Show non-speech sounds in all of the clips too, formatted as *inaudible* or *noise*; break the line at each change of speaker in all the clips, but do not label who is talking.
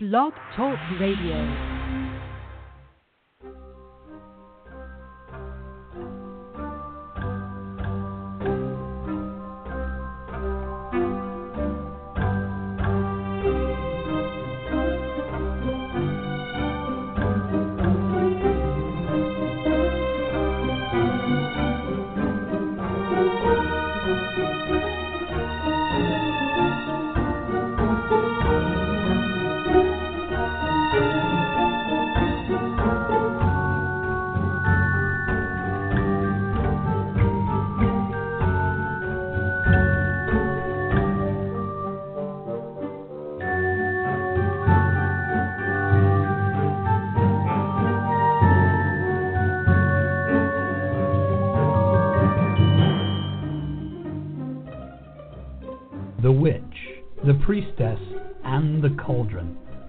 Blog Talk Radio.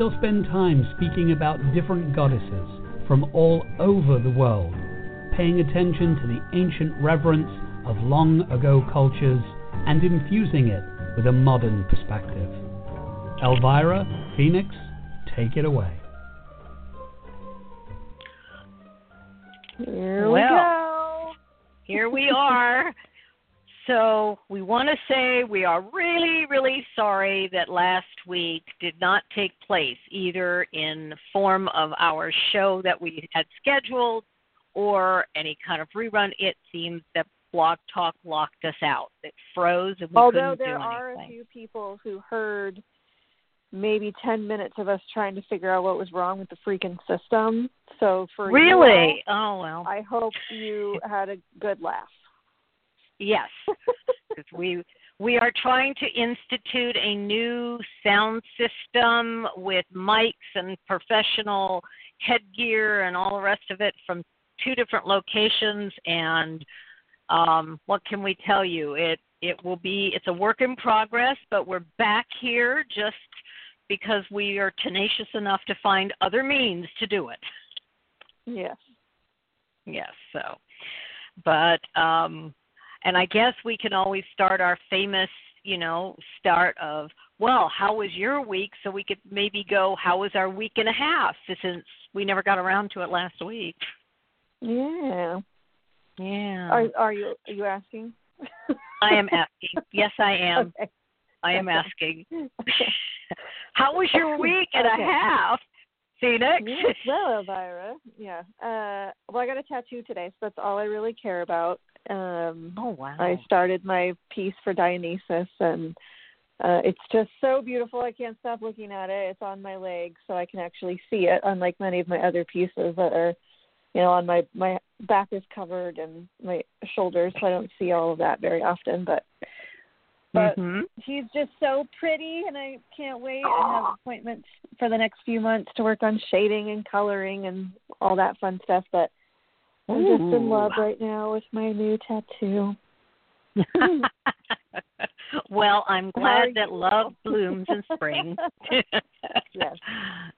They'll spend time speaking about different goddesses from all over the world, paying attention to the ancient reverence of long ago cultures and infusing it with a modern perspective. Elvyra, Phoenix, take it away.
Here we go.
Here we are. *laughs* So we want to say we are really, really sorry that last week did not take place either in form of our show that we had scheduled or any kind of rerun. It seems that Blog Talk locked us out. It froze and we
Although
couldn't
there
do
are
anything.
a few people who heard maybe 10 minutes of us trying to figure out what was wrong with the freaking system. So for
Really?
you
Oh well.
I hope you had a good laugh.
Yes, because we we are trying to institute a new sound system with mics and professional headgear and all the rest of it from two different locations. And um, what can we tell you? It it will be it's a work in progress, but we're back here just because we are tenacious enough to find other means to do it.
Yes.
Yes, so but um and I guess we can always start our famous, you know, start of, well, how was your week? So we could maybe go, how was our week and a half? Since we never got around to it last week.
Yeah.
Yeah.
Are are you are you asking?
I am asking. Yes, I am. *laughs*
Okay.
I am
okay.
asking. *laughs* how was your week and
Okay.
a half, Phoenix?
Well, Elvyra. Yeah. Uh well I got a tattoo today, so that's all I really care about. Um
Oh wow.
I started my piece for Dionysus and uh it's just so beautiful. I can't stop looking at it. It's on my leg so I can actually see it unlike many of my other pieces that are you know on my my back is covered and my shoulders so I don't see all of that very often but but
Mhm.
he's just so pretty and I can't wait. I have appointments for the next few months to work on shading and coloring and all that fun stuff but I'm just in love right now with my new tattoo. *laughs*
well, I'm glad that love blooms in spring. *laughs* *laughs*
Yes.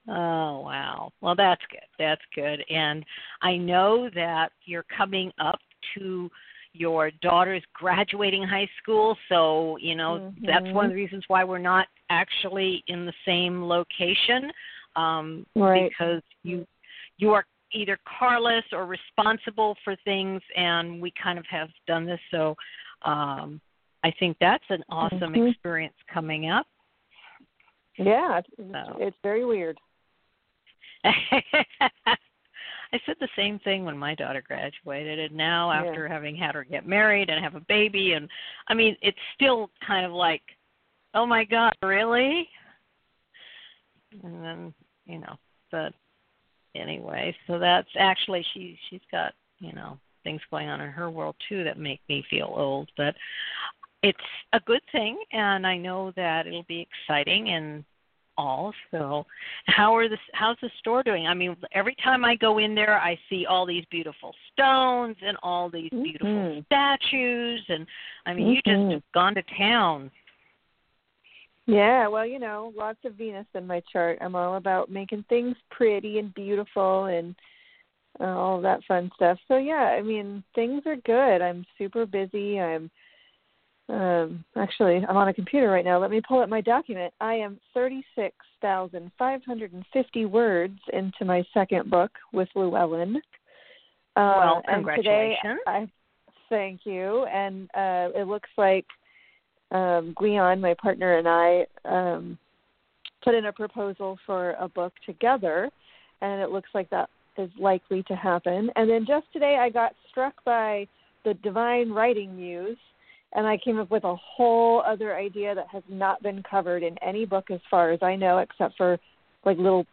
Oh, wow. Well, that's good. That's good. And I know that you're coming up to your daughter's graduating high school, so, you know, that's one of the reasons why we're not actually in the same location um
Right.
because you you are either carless or responsible for things and we kind of have done this so um I think that's an awesome
Mhm.
experience coming up.
Yeah, it's,
So.
it's very weird. *laughs*
I said the same thing when my daughter graduated and now
Yeah.
after having had her get married and have a baby and I mean it's still kind of like oh my god, really? And then, you know, but anyway, so that's actually she she's got, you know, things going on in her world too that make me feel old, but it's a good thing and I know that it'll be exciting and all. So, How are the how's the store doing? I mean, every time I go in there, I see all these beautiful stones and all these beautiful
Mm-hmm.
statues, and I mean, you
Mhm.
just have gone to town.
Yeah, well, you know, lots of Venus in my chart. I'm all about making things pretty and beautiful and uh, all that fun stuff. So yeah, I mean, things are good. I'm super busy. I'm um actually I'm on a computer right now. Let me pull up my document. I am 36,550 words into my second book with Llewellyn. Uh,
Well,
and today
congratulations.
I thank you and uh it looks like um, Gwion, my partner, and I um, put in a proposal for a book together, and it looks like that is likely to happen. And then just today, I got struck by the divine writing muse, and I came up with a whole other idea that has not been covered in any book as far as I know, except for like little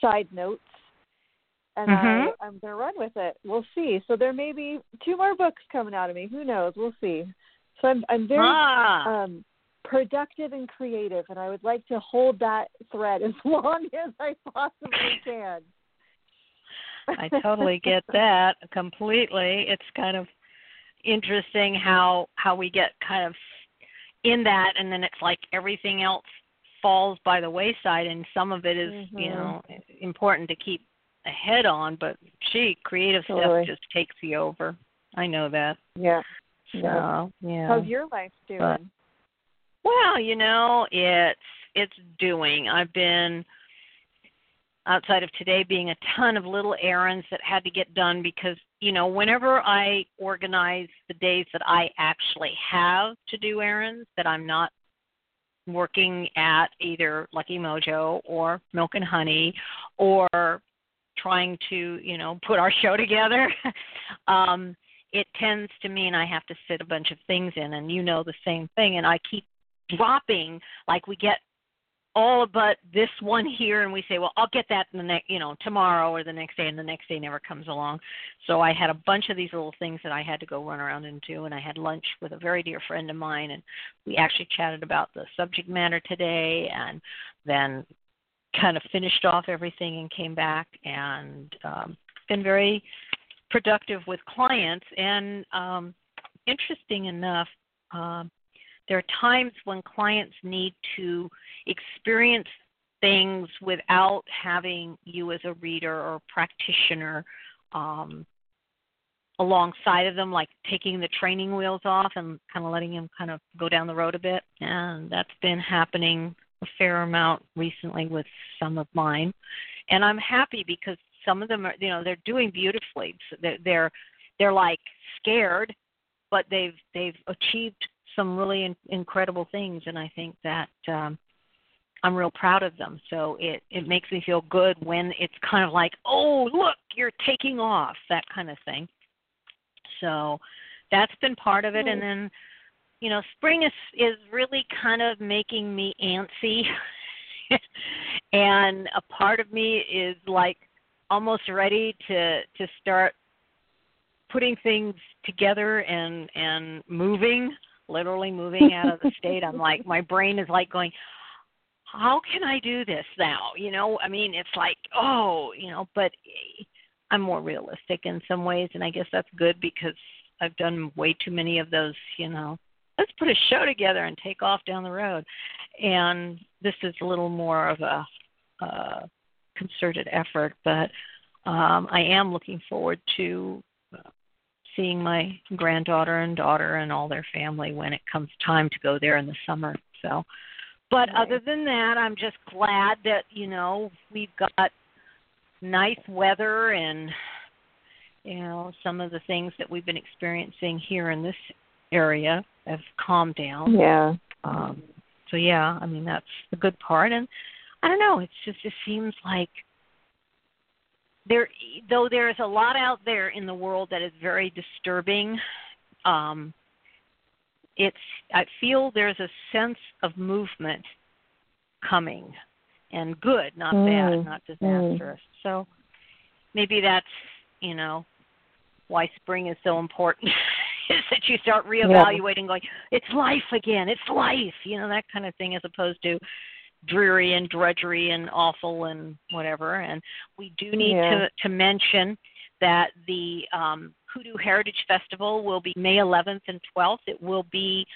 side notes. And
Mhm.
I, I'm going to run with it. We'll see. So there may be two more books coming out of me. Who knows? We'll see. So I'm I'm very
ah,
um, productive and creative, and I would like to hold that thread as *laughs* long as I possibly can.
I totally get that completely. It's kind of interesting how how we get kind of in that and then it's like everything else falls by the wayside and some of it is, you
Mhm.
know, important to keep a head on, but gee, creative
Totally.
stuff just takes you over. I know that.
Yeah.
So,
Yeah.
yeah.
How's your life doing?
But- Well, you know, it's it's doing. I've been outside of today being a ton of little errands that had to get done because, you know, whenever I organize the days that I actually have to do errands that I'm not working at either Lucky Mojo or Milk and Honey or trying to, you know, put our *laughs* show together, *laughs* um it tends to mean I have to fit a bunch of things in, and you know the same thing. And I keep dropping, like we get all but this one here, and we say, well, I'll get that in the next, you know, tomorrow or the next day, and the next day never comes along. So I had a bunch of these little things that I had to go run around and do, and I had lunch with a very dear friend of mine, and we actually chatted about the subject matter today, and then kind of finished off everything and came back and um, been very productive with clients. And um, interesting enough um, there are times when clients need to experience things without having you as a reader or practitioner um, alongside of them like taking the training wheels off and kind of letting them kind of go down the road a bit. And that's been happening a fair amount recently with some of mine. And i'm happy because some of them are you know they're doing beautifully. So they're they're, they're like scared but they've they've achieved some really in, incredible things and i think that um i'm real proud of them. So it it makes me feel good when it's kind of like oh look you're taking off that kind of thing. So that's been part of it. And then you know spring is is really kind of making me antsy. *laughs* And a part of me is like almost ready to to start putting things together and and moving literally moving out of the state. I'm like my brain is like going how can i do this now? You know i mean it's like oh you know but i'm more realistic in some ways and i guess that's good because i've done way too many of those you know. Let's put a show together and take off down the road. And this is a little more of a uh concerted effort but um i am looking forward to uh, seeing my granddaughter and daughter and all their family when it comes time to go there in the summer so but
Right.
other than that i'm just glad that you know we've got nice weather and you know some of the things that we've been experiencing here in this area have calmed down
Yeah.
um, so yeah, I mean that's the good part, and I don't know. It's just it seems like there, though there is a lot out there in the world that is very disturbing. Um, it's I feel there's a sense of movement coming, and good, not
Mm,
bad, not disastrous. So maybe that's you know why spring is so important. *laughs* is that you start reevaluating, going, it's life again, it's life, you know, that kind of thing, as opposed to dreary and drudgery and awful and whatever. And we do need
Yeah.
to to mention that the um, Hoodoo Heritage Festival will be May 11th and 12th. It will be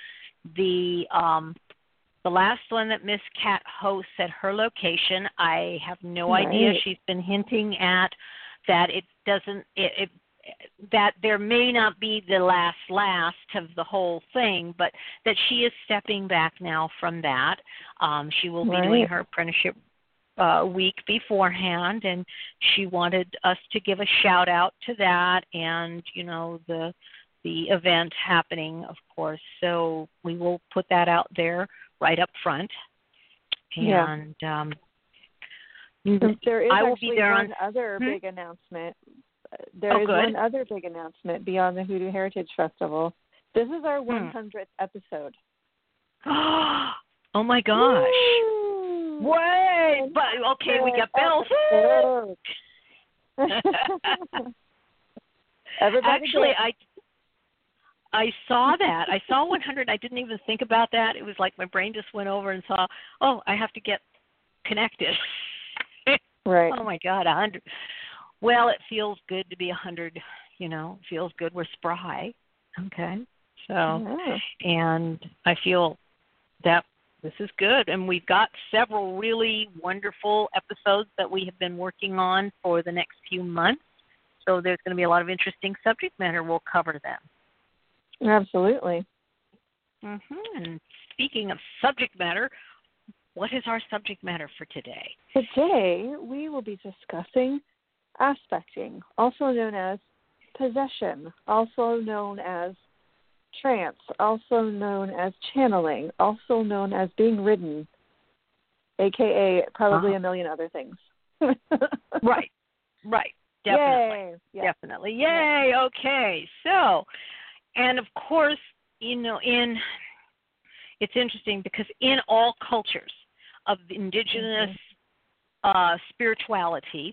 the um, the last one that Miss Cat hosts at her location. I have no idea. She's been hinting at that it doesn't it, it that there may not be the last last of the whole thing, but that she is stepping back now from that. Um, she will be doing her apprenticeship uh, week beforehand, and she wanted us to give a shout out to that, and you know the the event happening, of course. So we will put that out there right up front,
Yeah.
and um,
There is
I will
actually
be there
one
on-
other
Hmm?
big announcement. There
Oh,
is one other big announcement beyond the Hoodoo Heritage Festival. This is our
Hmm.
100th episode. *gasps*
oh my gosh!
Woo!
Wait, but okay, we got bells. *laughs* *laughs* Actually, I I saw that. I saw 100. I didn't even think about that. It was like my brain just went over and saw, oh, I have to get connected. *laughs*
right.
oh my God, 100. Well, it feels good to be a 100. You know, it feels good. We're spry. Okay, so
Yeah.
and I feel that this is good. And we've got several really wonderful episodes that we have been working on for the next few months. So there's going to be a lot of interesting subject matter. We'll cover them.
Absolutely.
Mm-hmm. And speaking of subject matter, what is our subject matter for today?
Today we will be discussing aspecting, also known as possession, also known as trance, also known as channeling, also known as being ridden, aka probably
Uh-huh.
a million other things. *laughs*
Right, right, definitely.
Yay. Yeah.
Definitely. Yay. Okay. So, and of course, you know, in it's interesting because in all cultures of indigenous uh, spirituality,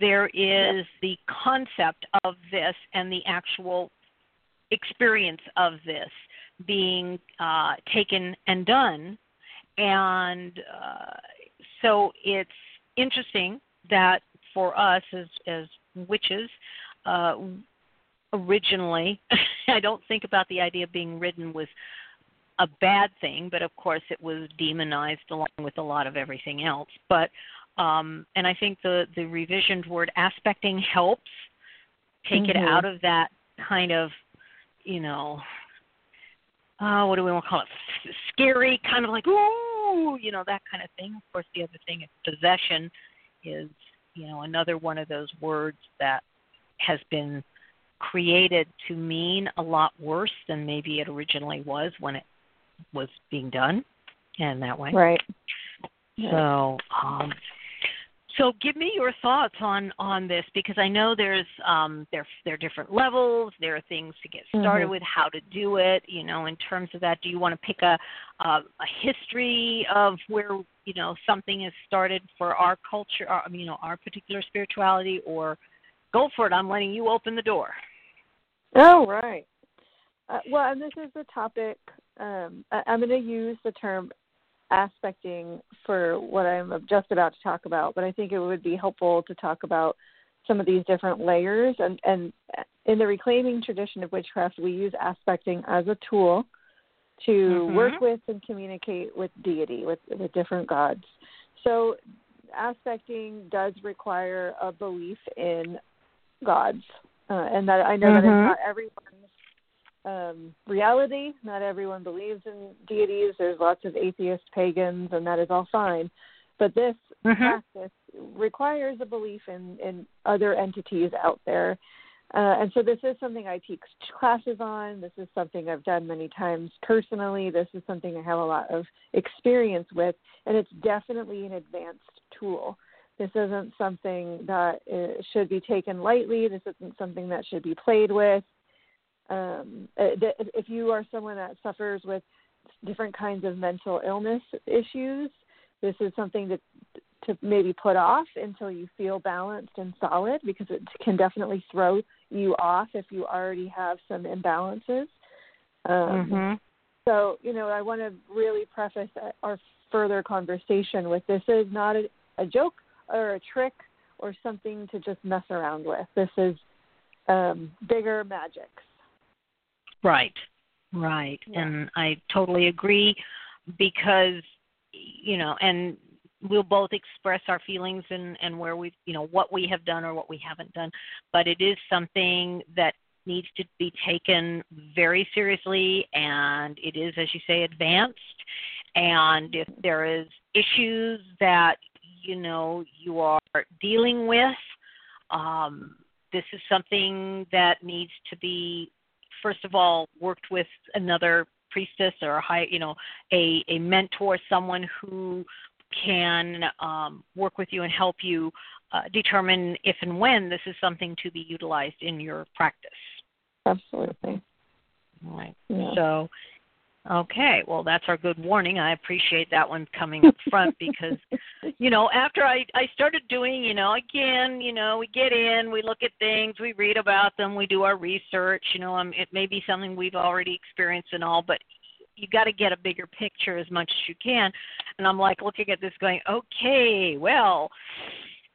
there is the concept of this and the actual experience of this being uh, taken and done. And uh, so it's interesting that for us as, as witches, uh, originally, *laughs* I don't think about the idea of being ridden was a bad thing, but of course it was demonized along with a lot of everything else. But um, and I think the the revisioned word aspecting helps take it
Mhm.
out of that kind of you know uh, what do we want to call it S- scary kind of like ooh you know that kind of thing. Of course, the other thing is possession is you know another one of those words that has been created to mean a lot worse than maybe it originally was when it was being done and that way.
Right.
So, um, so give me your thoughts on on this because I know there's um, there there are different levels. There are things to get started
Mhm.
with, how to do it. You know, in terms of that, do you want to pick a a, a history of where you know something is started for our culture, or, you know, our particular spirituality, or go for it? I'm letting you open the door.
Oh, right. Uh, well, and this is the topic. Um, I, I'm going to use the term aspecting for what I'm just about to talk about, but I think it would be helpful to talk about some of these different layers. And, and in the reclaiming tradition of witchcraft, we use aspecting as a tool to
Mhm.
work with and communicate with deity, with, with different gods. So, aspecting does require a belief in gods, uh, and that I know that
Mhm.
it's not everyone's um, reality. Not everyone believes in deities. There's lots of atheist pagans, and that is all fine. But this
Mm-hmm.
practice requires a belief in, in other entities out there. Uh, and so this is something I teach classes on. This is something I've done many times personally. This is something I have a lot of experience with, and it's definitely an advanced tool. This isn't something that uh, should be taken lightly. This isn't something that should be played with. Um, uh, if you are someone that suffers with different kinds of mental illness issues, this is something that to maybe put off until you feel balanced and solid because it can definitely throw you off if you already have some imbalances. Um,
Mm-hmm.
So, you know, I want to really preface our further conversation with this is not a, a joke or a trick or something to just mess around with. This is um, bigger magics.
Right, right, yeah. and I totally agree because you know, and we'll both express our feelings and and where we you know what we have done or what we haven't done, but it is something that needs to be taken very seriously and it is as you say advanced. And if there is issues that you know you are dealing with um, this is something that needs to be first of all worked with another priestess or a high you know a a mentor someone who can um, work with you and help you uh, determine if and when this is something to be utilized in your practice.
Absolutely.
Right. Yeah. so Okay, well that's our good warning. I appreciate that one coming up front because *laughs* you know, after I I started doing, you know, again, you know, we get in, we look at things, we read about them, we do our research, you know, um, it may be something we've already experienced and all, but you got to get a bigger picture as much as you can. And I'm like looking at this going, "Okay, well,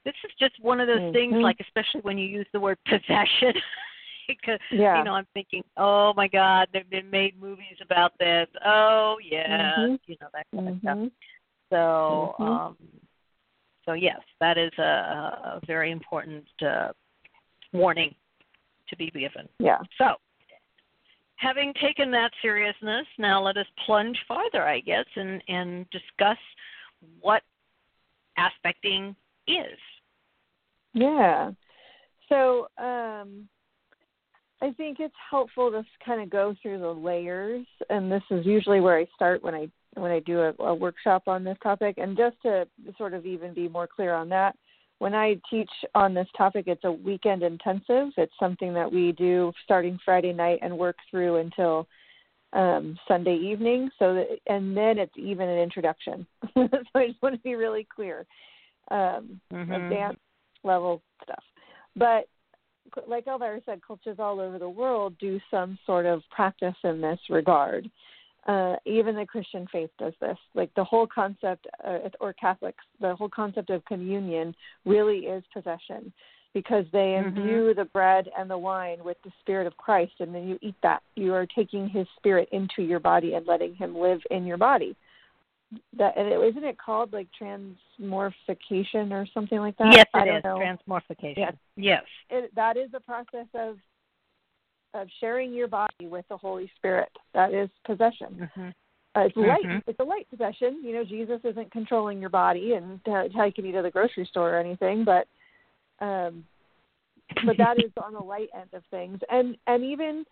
this is just one of those mm-hmm. things like especially when you use the word possession *laughs* *laughs* because
yeah.
you know I'm thinking, oh my God, there've been made movies about this. Oh yeah,
mm-hmm.
you know that kind
mm-hmm.
of stuff. So,
mm-hmm.
um, so yes, that is a, a very important uh, warning to be given.
Yeah.
So, having taken that seriousness, now let us plunge farther, I guess, and and discuss what aspecting is.
Yeah. So, um, I think it's helpful to kind of go through the layers, and this is usually where I start when I when I do a, a workshop on this topic. And just to sort of even be more clear on that, when I teach on this topic, it's a weekend intensive. It's something that we do starting Friday night and work through until um, Sunday evening. So, that, and then it's even an introduction. *laughs* so I just want to be really clear, um,
mm-hmm.
advanced level stuff. But like Elvyra said, cultures all over the world do some sort of practice in this regard. Uh, even the Christian faith does this. Like the whole concept, uh, or Catholics, the whole concept of communion really is possession because they
mm-hmm.
imbue the bread and the wine with the Spirit of Christ, and then you eat that. You are taking His Spirit into your body and letting Him live in your body that and it, isn't it called like transmorphication or something like that?
Yes,
it
I
is
transmorphication.
Yes,
yes.
It, that is a process of of sharing your body with the Holy Spirit. That is possession.
Mm-hmm.
Uh, it's light.
Mm-hmm.
It's a light possession. You know, Jesus isn't controlling your body and how you can eat at the grocery store or anything, but um, but that is on the light end of things. And and even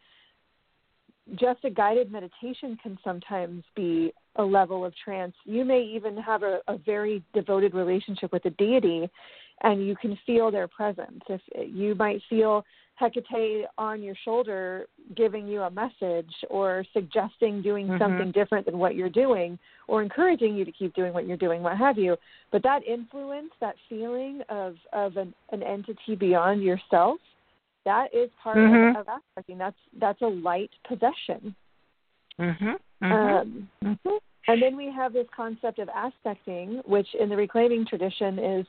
just a guided meditation can sometimes be a level of trance. You may even have a, a very devoted relationship with a deity and you can feel their presence. If you might feel Hecate on your shoulder giving you a message or suggesting doing
mm-hmm.
something different than what you're doing or encouraging you to keep doing what you're doing, what have you. But that influence, that feeling of, of an, an entity beyond yourself, that is part
mm-hmm.
of, of aspecting. That's that's a light possession.
Mhm.
Mm-hmm. Um,
mm-hmm.
And then we have this concept of aspecting, which in the reclaiming tradition is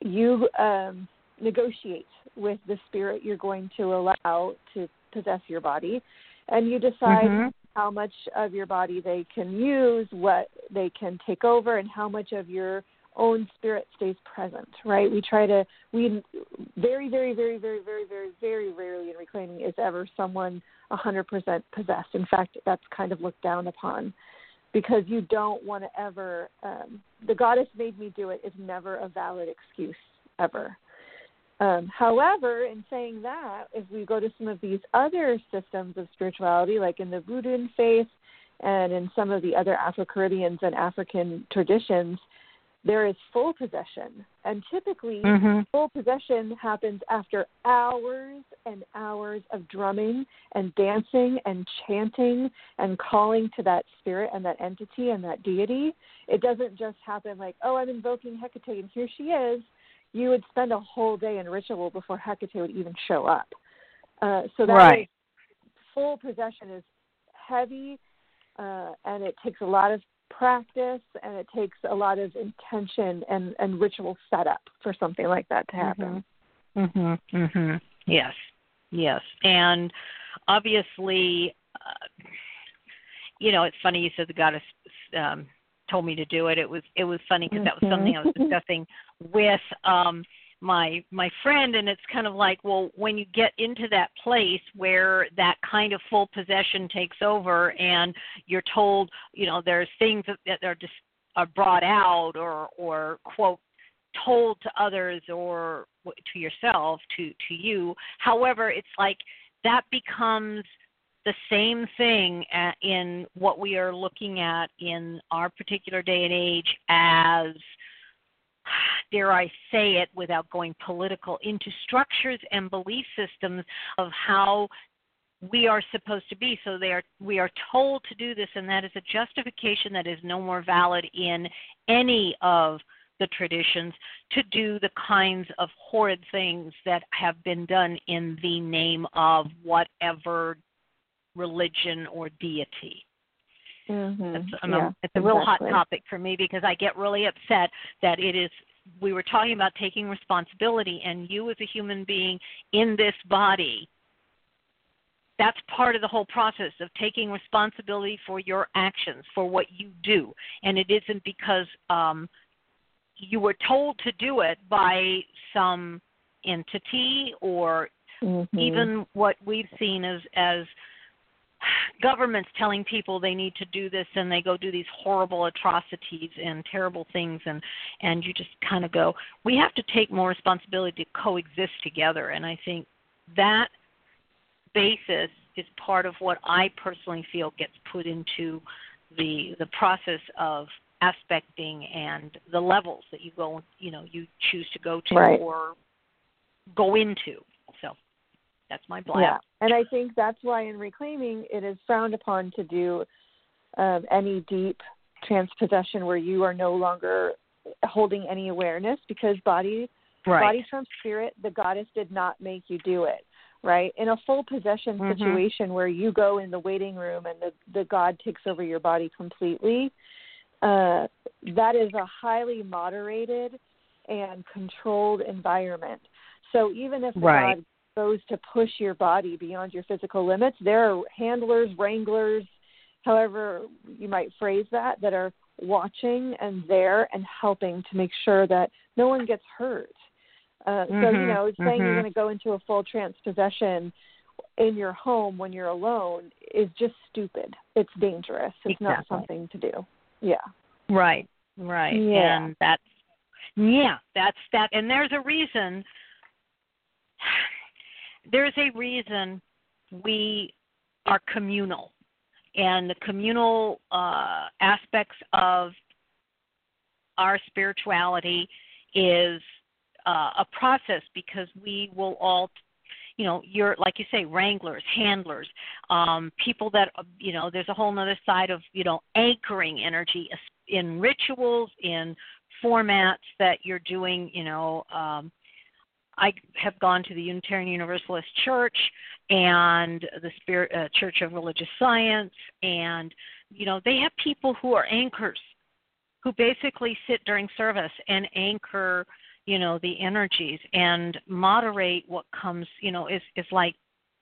you um, negotiate with the spirit you're going to allow to possess your body, and you decide
mm-hmm.
how much of your body they can use, what they can take over, and how much of your own spirit stays present, right? We try to, we very, very, very, very, very, very, very rarely in reclaiming is ever someone 100% possessed. In fact, that's kind of looked down upon because you don't want to ever, um, the goddess made me do it is never a valid excuse ever. Um, however, in saying that, if we go to some of these other systems of spirituality, like in the Voodoo faith and in some of the other Afro Caribbeans and African traditions, there is full possession. And typically,
mm-hmm.
full possession happens after hours and hours of drumming and dancing and chanting and calling to that spirit and that entity and that deity. It doesn't just happen like, oh, I'm invoking Hecate and here she is. You would spend a whole day in ritual before Hecate would even show up. Uh, so that
right.
full possession is heavy uh, and it takes a lot of practice and it takes a lot of intention and and ritual setup for something like that to happen.
Mhm. Mhm. Yes. Yes. And obviously uh, you know, it's funny you said the goddess um told me to do it. It was it was funny because that was something I was
Mhm.
discussing with um my my friend and it's kind of like well when you get into that place where that kind of full possession takes over and you're told you know there's things that, are just are brought out or or quote told to others or to yourself to to you. However it's like that becomes the same thing uh, in what we are looking at in our particular day and age as dare I say it without going political, into structures and belief systems of how we are supposed to be. So they are we are told to do this and that is a justification that is no more valid in any of the traditions to do the kinds of horrid things that have been done in the name of whatever religion or deity.
Mhm.
It's,
yeah,
a, it's a real hot topic for me because I get really upset that it is. We were talking about taking responsibility, and you as a human being in this body. That's part of the whole process of taking responsibility for your actions, for what you do, and it isn't because um, you were told to do it by some entity or
Mhm.
even what we've seen as as governments telling people they need to do this and they go do these horrible atrocities and terrible things and and you just kind of go we have to take more responsibility to coexist together and i think that basis is part of what i personally feel gets put into the the process of aspecting and the levels that you go you know you choose to go to
Right.
or go into that's my blab
Yeah, and I think that's why in reclaiming it is frowned upon to do um, any deep trance possession where you are no longer holding any awareness because body
right
body trumps spirit. The goddess did not make you do it. Right in a full possession
Mhm.
situation where you go in the waiting room and the the god takes over your body completely, uh, that is a highly moderated and controlled environment. So even if the
Right.
god goes to push your body beyond your physical limits, there are handlers, wranglers, however you might phrase that, that are watching and there and helping to make sure that no one gets hurt. Uh, So you
Mhm,
know, saying you're
mhm.
going to go into a full trance possession in your home when you're alone is just stupid. It's dangerous. It's not something to do. Yeah.
Right, right.
Yeah.
And that's yeah, that's that and there's a reason there's a reason we are communal. And the communal uh aspects of our spirituality is uh, a process because we will all you know you're like you say wranglers handlers um people that you know there's a whole other side of you know anchoring energy in rituals in formats that you're doing you know um I have gone to the Unitarian Universalist Church and the Spirit uh, Church of Religious Science, and you know they have people who are anchors, who basically sit during service and anchor, you know, the energies and moderate what comes. You know, is is like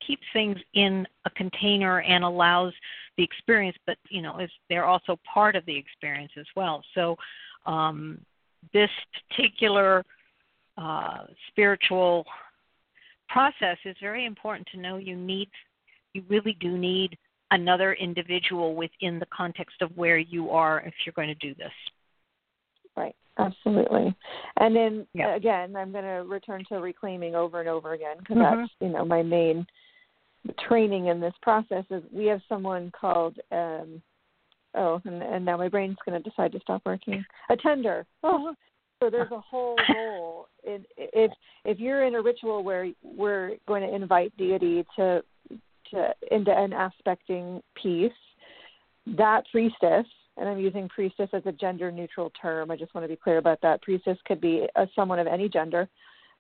keeps things in a container and allows the experience, but you know, is they're also part of the experience as well. So um, this particular uh, spiritual process is very important to know you need you really do need another individual within the context of where you are if you're going to do this
Right. Absolutely. And then
Yeah.
again, I'm going to return to reclaiming over and over again because
Mhm.
that's you know my main training in this process. Is we have someone called um, oh, and, and now my brain's going to decide to stop working. A tender. Oh, *laughs* so there's a whole role. If if you're in a ritual where we're going to invite deity to to into an aspecting piece, that priestess and I'm using priestess as a gender neutral term. I just want to be clear about that. Priestess could be a, someone of any gender.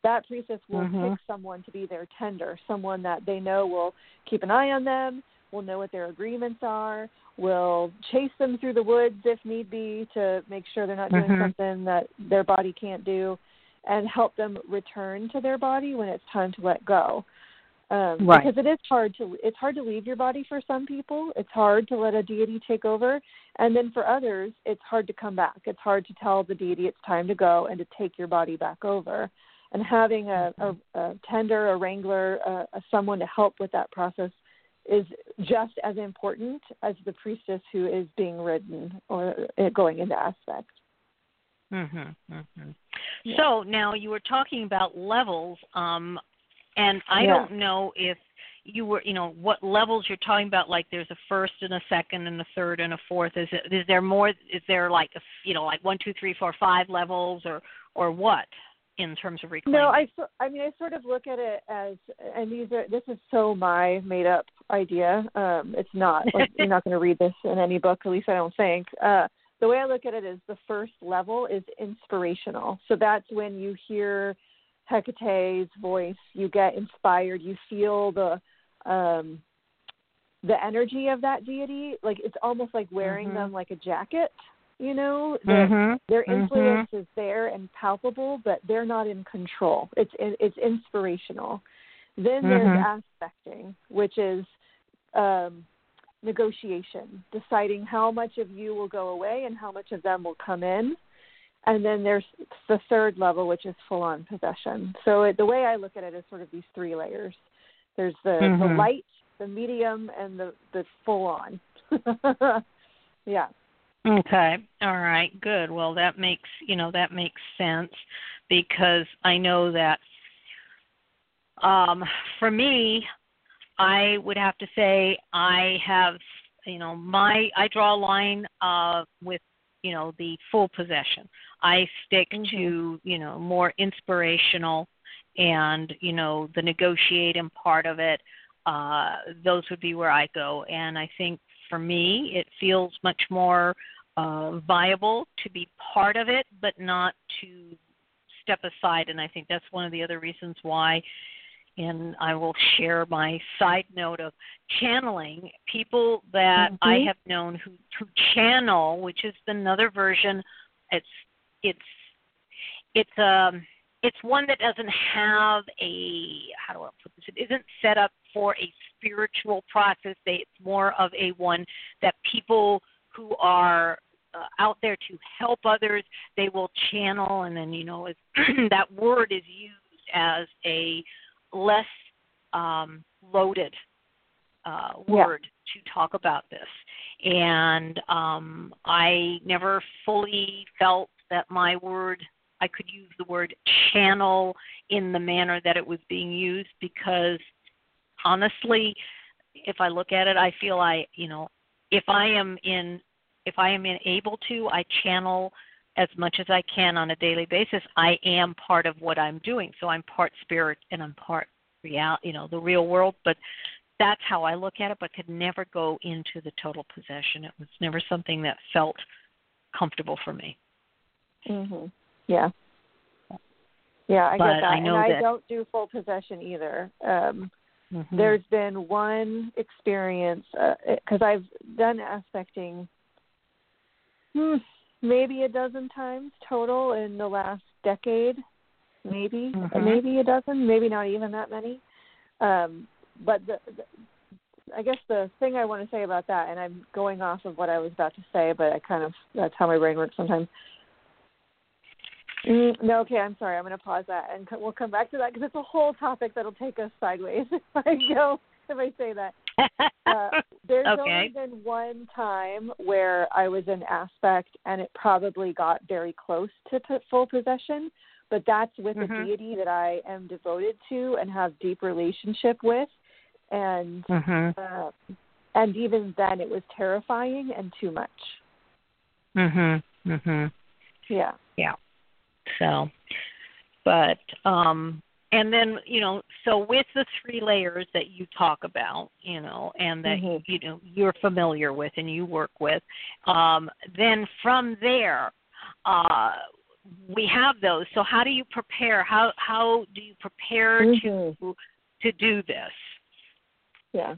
That priestess will
Mhm.
pick someone to be their tender, someone that they know will keep an eye on them, will know what their agreements are, will chase them through the woods if need be to make sure they're not doing
Mhm.
something that their body can't do, and help them return to their body when it's time to let go. Um,
Right.
Because it is hard to it's hard to leave your body for some people. It's hard to let a deity take over, and then for others, it's hard to come back. It's hard to tell the deity it's time to go and to take your body back over. And having a, a, a tender, a wrangler, a, a someone to help with that process is just as important as the priestess who is being ridden or going into aspect.
Mhm. Mhm.
Yeah.
So now you were talking about levels, um, and I
Yeah.
don't know if you were, you know, what levels you're talking about. Like there's a first and a second and a third and a fourth. Is it? Is there more? Is there like a, you know, like one, two, three, four, five levels, or or what in terms of reclaiming?
No, I so- I mean I sort of look at it as and these are this is so my made up idea. Um it's not like *laughs* you're not going to read this in any book at least I don't think. Uh the way I look at it is the first level is inspirational. So that's when you hear Hecate's voice, you get inspired, you feel the um the energy of that deity like it's almost like wearing
Mhm.
them like a jacket, you know?
Mhm.
their
Mhm.
influence is there and palpable, but they're not in control. It's it's inspirational. Then there's
Mhm.
aspecting, which is um, negotiation, deciding how much of you will go away and how much of them will come in. And then there's the third level, which is full on possession. So it, the way I look at it is sort of these three layers. There's the, the
Mhm.
light, the medium, and the, the full on. *laughs* yeah.
Okay. All right. Good. Well, that makes you know that makes sense because I know that um, for me, I would have to say I have you know my I draw a line uh, with you know the full possession. I stick to you know more inspirational and you know the negotiating part of it. Uh, those would be where I go, and I think for me it feels much more uh, viable to be part of it, but not to step aside. And I think that's one of the other reasons why. And I will share my side note of channeling people that I
Mhm.
have known who who channel, which is another version. It's it's it's um it's one that doesn't have a how do I put this? It isn't set up for a spiritual process. They, it's more of a one that people who are uh, out there to help others, they will channel, and then you know *clears throat* that word is used as a less um, loaded uh,
Yeah.
word to talk about this. And um, I never fully felt that my word, I could use the word channel in the manner that it was being used because honestly, if I look at it, I feel I, you know, if I am in, if I am in able to, I channel as much as I can on a daily basis. I am part of what I'm doing, so I'm part spirit and I'm part real, you know, the real world. But that's how I look at it. But could never go into the total possession. It was never something that felt comfortable for me.
Mhm. Yeah. Yeah, I
But
get that.
I know
and I
that-
don't do full possession either. Um
Mhm.
there's been one experience because I've done aspecting hmm, maybe a dozen times total in the last decade, maybe
Mhm.
maybe a dozen, maybe not even that many. Um, but the, the I guess the thing I want to say about that, and I'm going off of what I was about to say, but I kind of that's how my brain works sometimes. Mm, no, okay, I'm sorry. I'm going to pause that, and co- we'll come back to that because it's a whole topic that'll take us sideways *laughs* if I go if I say that. Uh, *laughs* there's
Okay.
only been one time where I was in aspect, and it probably got very close to p- full possession. But that's with
Mhm.
a deity that I am devoted to and have deep relationship with, and
Mhm.
uh, and even then it was terrifying and too much.
Mhm. Mhm.
Yeah. Yeah.
So, but um, and then you know, so with the three layers that you talk about, you know, and that
Mhm.
you know you're familiar with and you work with, um, then from there, uh, we have those. So how do you prepare? How how do you prepare
Mhm.
to to do this?
Yeah.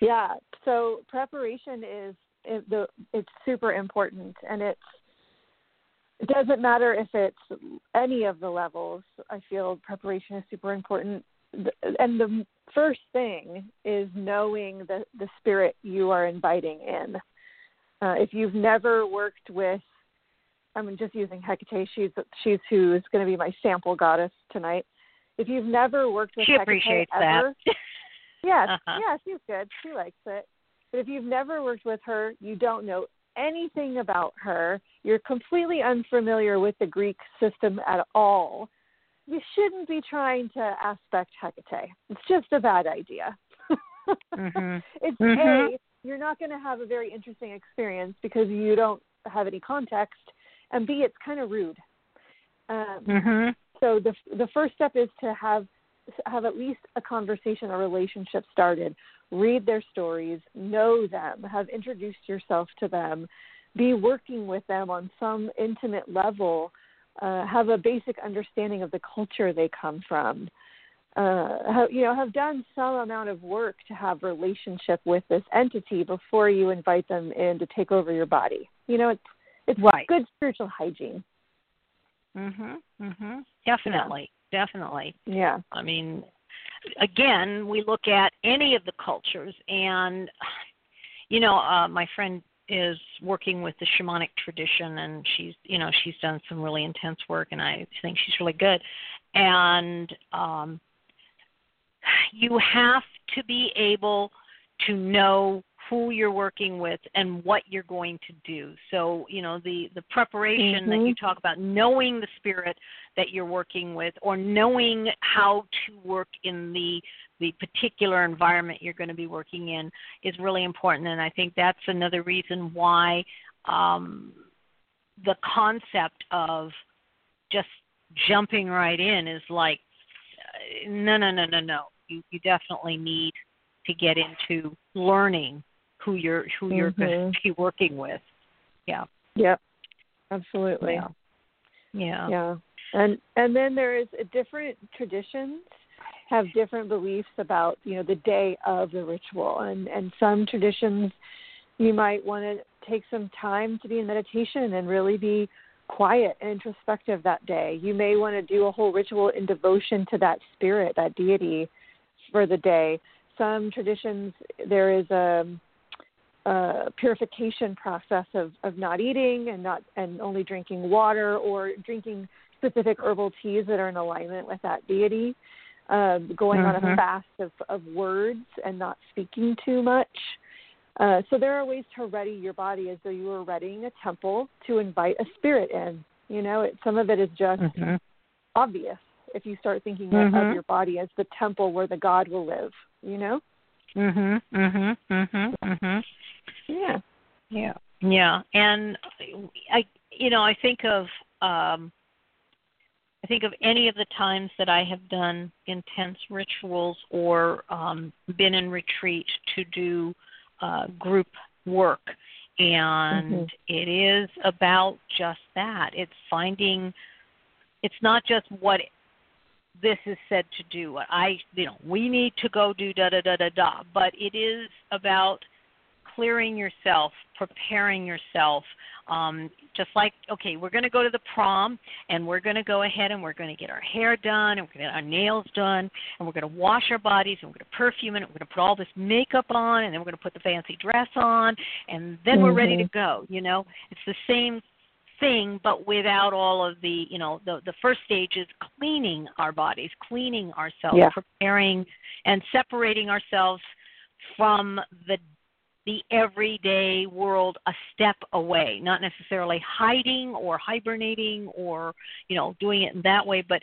Yeah. So preparation is it, the it's super important, and it's it doesn't matter if it's any of the levels. I feel preparation is super important, and the first thing is knowing the the spirit you are inviting in. Uh, if you've never worked with, I'm just using Hecate. She's she's who is going to be my sample goddess tonight. If you've never worked with
she
Hecate
appreciates
ever,
that. *laughs*
yes,
Uh-huh.
yeah, she's good. She likes it. But if you've never worked with her, you don't know anything about her. You're completely unfamiliar with the Greek system at all. You shouldn't be trying to aspect Hecate. It's just a bad idea. *laughs*
Mhm.
It's
Mhm.
a you're not going to have a very interesting experience because you don't have any context, and b it's kind of rude. Um,
Mhm.
so the the first step is to have have at least a conversation a relationship started read their stories know them have introduced yourself to them be working with them on some intimate level uh, have a basic understanding of the culture they come from uh, have, you know have done some amount of work to have relationship with this entity before you invite them in to take over your body you know it's it's
Right.
good spiritual hygiene
Mhm. Mhm. Definitely. Definitely.
yeah
I mean, again, we look at any of the cultures, and you know, uh, my friend is working with the shamanic tradition, and she's, you know, she's done some really intense work, and I think she's really good. And um, you have to be able to know who you're working with and what you're going to do. So, you know, the the preparation that
Mhm.
you talk about, knowing the spirit that you're working with or knowing how to work in the the particular environment you're going to be working in is really important and I think that's another reason why um the concept of just jumping right in is like uh, no no no no no you you definitely need to get into learning who you're who you're going to mm-hmm. be working with yeah
Yep, absolutely.
yeah yeah
Yeah. And and then there is a different traditions have different beliefs about, you know, the day of the ritual and and some traditions you might want to take some time to be in meditation and really be quiet and introspective that day. You may want to do a whole ritual in devotion to that spirit, that deity for the day. Some traditions there is a uh, purification process of, of not eating and not and only drinking water or drinking specific herbal teas that are in alignment with that deity. Um, going on a
Mhm.
fast of, of words and not speaking too much. Uh, so there are ways to ready your body as though you were readying a temple to invite a spirit in. You know, it, some of it is just
mhm
obvious if you start thinking of,
Mhm.
of your body as the temple where the God will live. You know?
mhm mhm mhm mhm
Yeah.
Yeah. Yeah. And I you know, I think of um I think of any of the times that I have done intense rituals or um been in retreat to do uh group work and
Mhm.
it is about just that. It's finding it's not just what this is said to do. What I you know, we need to go do da da da da da, but it is about clearing yourself, preparing yourself. Um, just like, okay, we're going to go to the prom and we're going to go ahead and we're going to get our hair done and we're going to get our nails done and we're going to wash our bodies and we're going to perfume it and we're going to put all this makeup on and then we're going to put the fancy dress on and then we're ready to
Mhm.
go. You know, it's the same thing but without all of the you know the the first stage is cleaning our bodies cleaning ourselves
Yeah.
preparing and separating ourselves from the the everyday world a step away not necessarily hiding or hibernating or you know doing it in that way but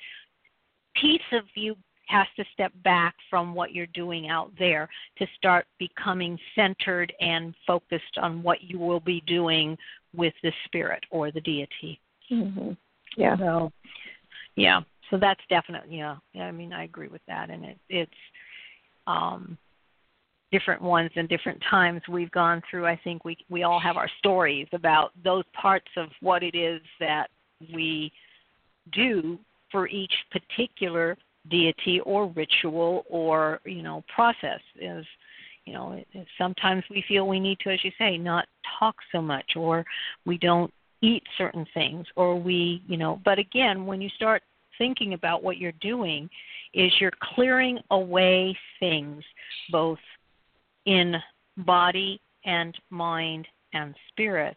piece of you has to step back from what you're doing out there to start becoming centered and focused on what you will be doing with the spirit or the deity.
Hmm Yeah.
so yeah. So that's definitely yeah. Yeah i mean i agree with that and it it's um different ones and different times we've gone through i think we we all have our stories about those parts of what it is that we do for each particular deity or ritual or you know process is You know, sometimes we feel we need to, as you say, not talk so much, or we don't eat certain things, or we, you know. But again, when you start thinking about what you're doing, is you're clearing away things, both in body and mind and spirit,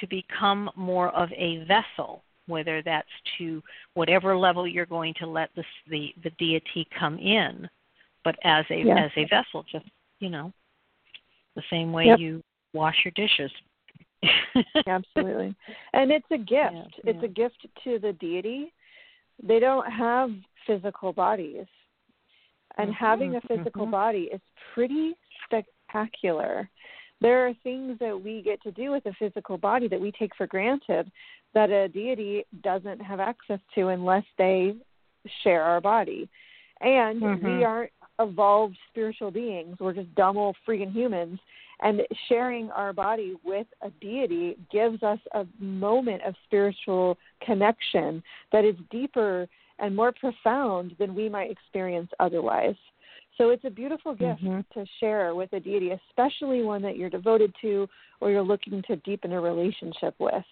to become more of a vessel whether that's to whatever level you're going to let the the, the deity come in, but as a
yeah.
as a vessel, just you know, the same way
yep.
you wash your dishes. *laughs*
Absolutely, and it's a gift.
Yeah,
it's
yeah.
a gift to the deity. They don't have physical bodies, and
mm-hmm,
having a physical
mm-hmm.
body is pretty spectacular there are things that we get to do with a physical body that we take for granted that a deity doesn't have access to unless they share our body. And
mm-hmm.
we aren't evolved spiritual beings. We're just dumb old freaking humans. And sharing our body with a deity gives us a moment of spiritual connection that is deeper and more profound than we might experience otherwise. So it's a beautiful gift
mm-hmm.
to share with a deity, especially one that you're devoted to or you're looking to deepen a relationship with.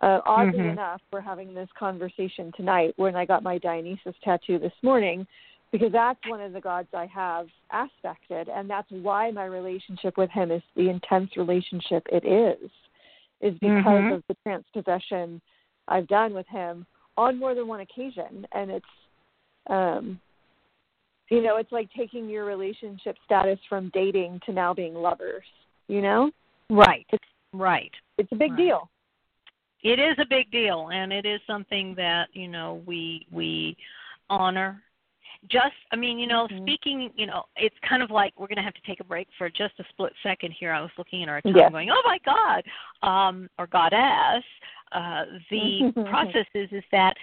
Uh, oddly
mm-hmm.
enough, we're having this conversation tonight when I got my Dionysus tattoo this morning because that's one of the gods I have aspected, and that's why my relationship with him is the intense relationship it is, is because
mm-hmm.
of the trance possession I've done with him on more than one occasion, and it's um, you know, it's like taking your relationship status from dating to now being lovers, you know?
Right. It's right.
It's a big
right.
deal.
It is a big deal and it is something that, you know, we we honor. Just I mean, you know,
mm-hmm.
speaking, you know, it's kind of like we're going to have to take a break for just a split second here. I was looking at our time
yes.
going, "Oh my god." Um or goddess. Uh the *laughs* process is is that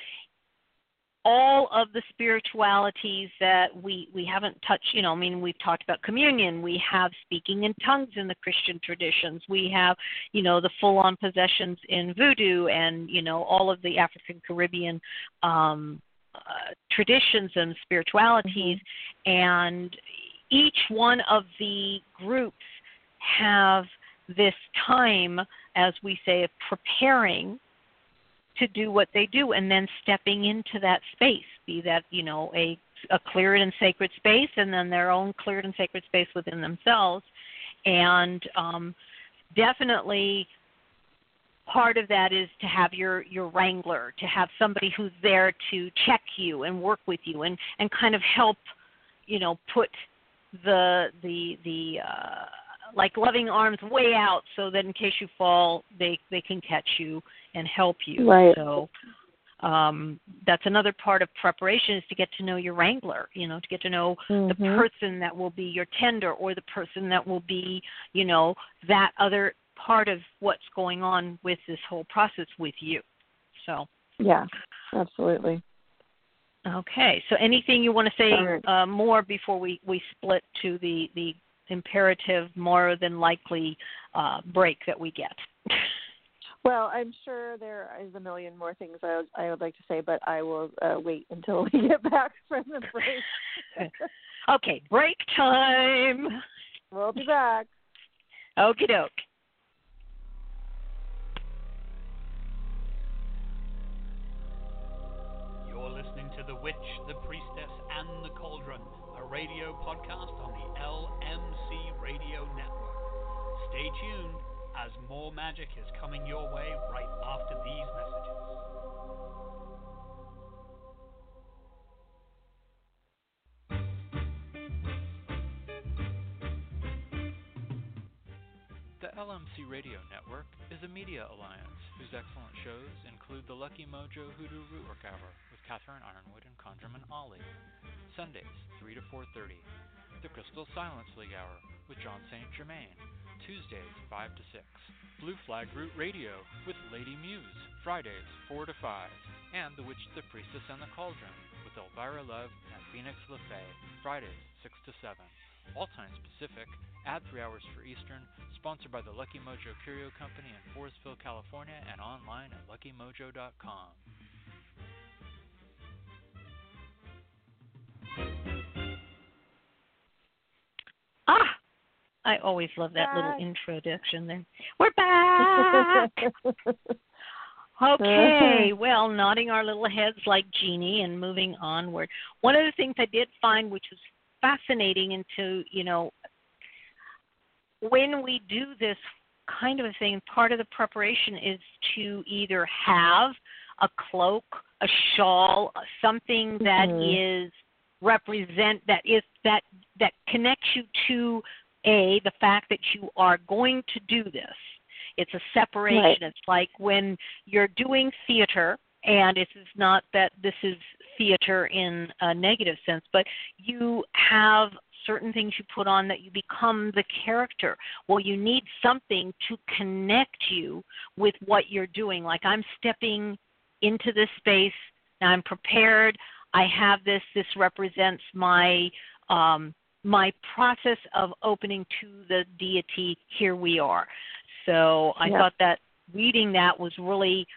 all of the spiritualities that we we haven't touched you know i mean we've talked about communion. We have speaking in tongues in the christian traditions. We have you know the full on possessions in voodoo and you know all of the african caribbean um uh, traditions and spiritualities.
Mm-hmm.
and each one of the groups have this time as we say of preparing to do what they do and then stepping into that space be that you know a a cleared and sacred space and then their own cleared and sacred space within themselves. And um, definitely part of that is to have your your wrangler to have somebody who's there to check you and work with you and and kind of help you know put the the the uh like loving arms way out so that in case you fall they they can catch you and help you
right.
so um that's another part of preparation is to get to know your wrangler you know to get to know
mm-hmm.
the person that will be your tender or the person that will be you know that other part of what's going on with this whole process with you so
yeah absolutely
okay so anything you want to say
right.
uh, more before we we split to the the imperative, more than likely uh, break that we get. *laughs*
Well, I'm sure there is a million more things I would, I would like to say, but I will uh, wait until *laughs* we get back from the break. *laughs*
okay, break time.
We'll be back.
Okie doke.
You're listening to The Witch, The Priestess, and The Cauldron, a radio podcast on the LMC Radio Network. Stay tuned as more magic is coming your way right after these messages.
The LMC Radio Network is a media alliance whose excellent shows include the Lucky Mojo Hoodoo Rootwork Hour with Catherine Yronwode and ConjureMan Ali, Sundays 3 to 4:30, the Crystal Silence League Hour with John St. Germain, Tuesdays 5 to 6, Blue Flag Root Radio with Lady Muse, Fridays 4 to 5, and The Witch, the Priestess, and the Cauldron with Elvyra Love and Phoenix LeFae, Fridays 6 to 7. All times Pacific, add 3 hours for Eastern, sponsored by the Lucky Mojo Curio Company in Forestville, California, and online at luckymojo.com.
I always love that little introduction there. We're back. *laughs* okay, well, nodding our little heads like Jeannie and moving onward. One of the things I did find, which was fascinating, into you know, when we do this kind of a thing, part of the preparation is to either have a cloak, a shawl, something that
Mhm.
is represent that is that that connects you to a the fact that you are going to do this. It's a separation.
Right.
It's like when you're doing theater, and it is not that this is theater in a negative sense, but you have certain things you put on that you become the character. Well, you need something to connect you with what you're doing. Like I'm stepping into this space, now I'm prepared. I have this. This represents my um, my process of opening to the deity. Here we are. So I
Yeah.
thought that reading that was really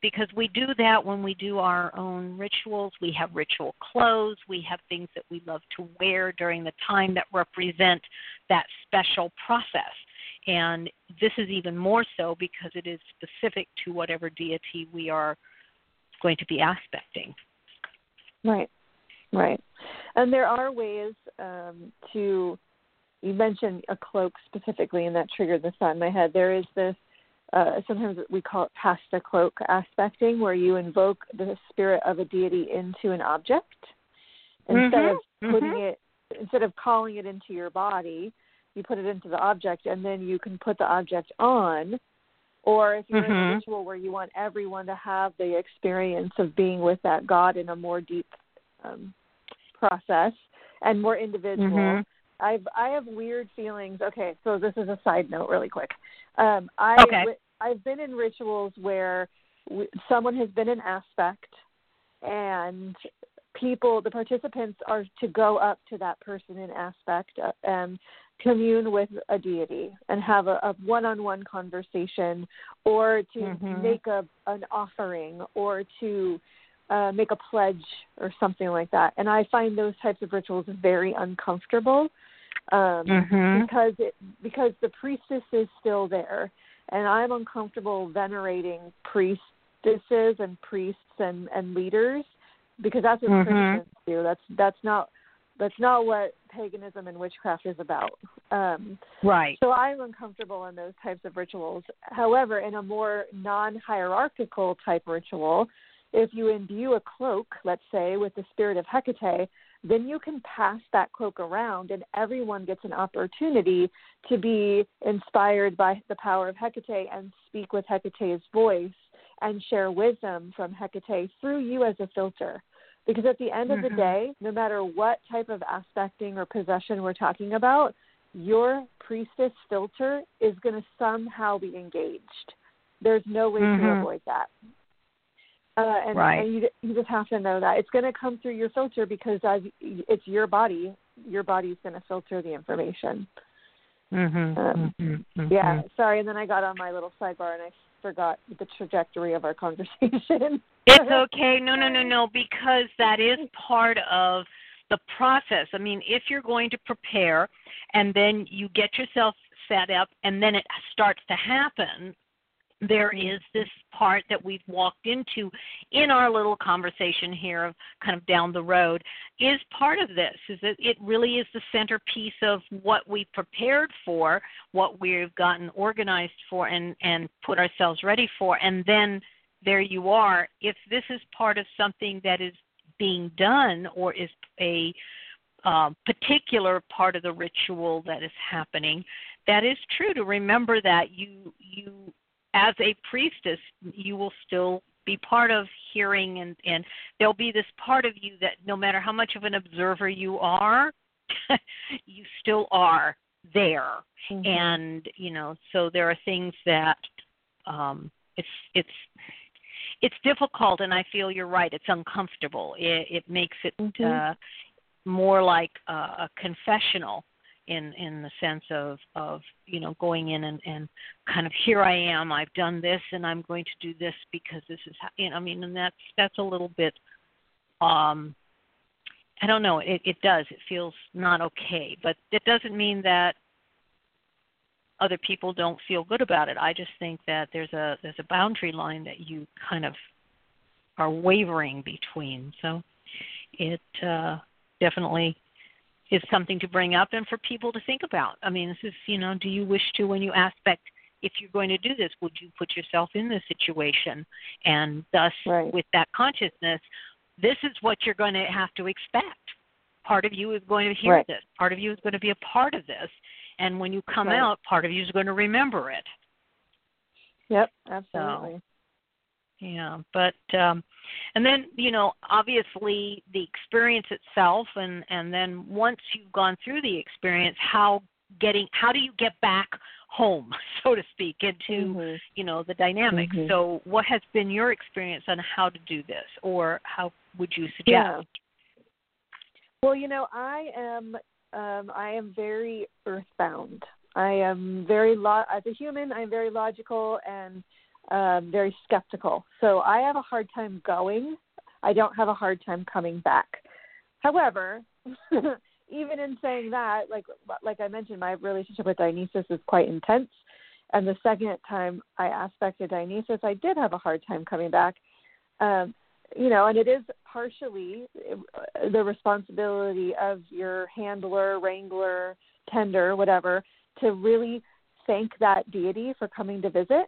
because we do that when we do our own rituals. We have ritual clothes. We have things that we love to wear during the time that represent that special process. And this is even more so because it is specific to whatever deity we are going to be aspecting.
Right, right. And there are ways um, to. You mentioned a cloak specifically, and that triggered this thought in my head. There is this. Uh, sometimes we call it past the cloak aspecting, where you invoke the spirit of a deity into an object instead
Mhm,
of putting
mhm.
it instead of calling it into your body. You put it into the object, and then you can put the object on. Or if you're in a
Mhm.
ritual where you want everyone to have the experience of being with that God in a more deep um, process and more individual.
Mhm.
I've I have weird feelings. Okay, so this is a side note, really quick. Um, I
Okay.
I've been in rituals where w- someone has been an aspect, and people, the participants, are to go up to that person in aspect uh, and commune with a deity and have a, a one-on-one conversation, or to
Mhm.
make a an offering, or to uh, make a pledge or something like that. And I find those types of rituals very uncomfortable um,
Mhm.
because it because the priestess is still there, and I'm uncomfortable venerating priestesses and priests and and leaders because that's what
Mhm.
Christians do. That's that's not that's not what paganism and witchcraft is about. Um,
Right.
so I'm uncomfortable in those types of rituals. However, in a more non hierarchical type ritual, if you imbue a cloak, let's say, with the spirit of Hecate, then you can pass that cloak around and everyone gets an opportunity to be inspired by the power of Hecate and speak with Hecate's voice and share wisdom from Hecate through you as a filter. Because at the end of the
Mhm.
day, no matter what type of aspecting or possession we're talking about, your priestess filter is going to somehow be engaged. There's no way to
Mhm.
avoid that. Uh, and,
Right.
and you you just have to know that it's going to come through your filter because as it's your body, your body's going to filter the information.
Mhm.
Um,
mhm, mhm.
Yeah, sorry. And then I got on my little sidebar and I forgot the trajectory of our *laughs* conversation.
It's okay. No, no, no, no, because that is part of the process. I mean, if you're going to prepare and then you get yourself set up and then it starts to happen, there is this part that we've walked into in our little conversation here of kind of down the road is part of this is that it really is the centerpiece of what we prepared for what we've gotten organized for and and put ourselves ready for. And then there you are. If this is part of something that is being done or is a uh, particular part of the ritual that is happening that is true. To remember that you you as a priestess you will still be part of hearing and and there'll be this part of you that no matter how much of an observer you are *laughs* you still are there
Mhm.
and you know so there are things that um it's it's it's difficult and i feel you're right it's uncomfortable it it makes it
Mhm.
uh more like a, a confessional in in the sense of of you know going in and and kind of here I am I've done this and I'm going to do this because this is how, you know I mean and that's that's a little bit um I don't know it it does it feels not okay but it doesn't mean that other people don't feel good about it. I just think that there's a there's a boundary line that you kind of are wavering between. So it uh, definitely is something to bring up and for people to think about. I mean, this is you know, do you wish to when you aspect if you're going to do this, would you put yourself in this situation? And thus,
right.
with that consciousness, this is what you're going to have to expect. Part of you is going to hear
right.
this. Part of you is going to be a part of this. And when you come
right.
out, part of you is going to remember it.
Yep, absolutely.
So, yeah, but um and then, you know, obviously the experience itself and and then once you've gone through the experience, how getting how do you get back home, *laughs* so to speak, into
mm-hmm.
you know the dynamics.
Mm-hmm.
So, what has been your experience on how to do this, or how would you suggest?
Yeah. Well, you know, I am um, I am very earthbound. I am very lo- as a human. I'm very logical and um, very skeptical. So I have a hard time going. I don't have a hard time coming back. However, *laughs* even in saying that, like like I mentioned, my relationship with Dionysus is quite intense. And the second time I aspected Dionysus, I did have a hard time coming back. Um, you know, and it is partially the responsibility of your handler, wrangler, tender, whatever, to really thank that deity for coming to visit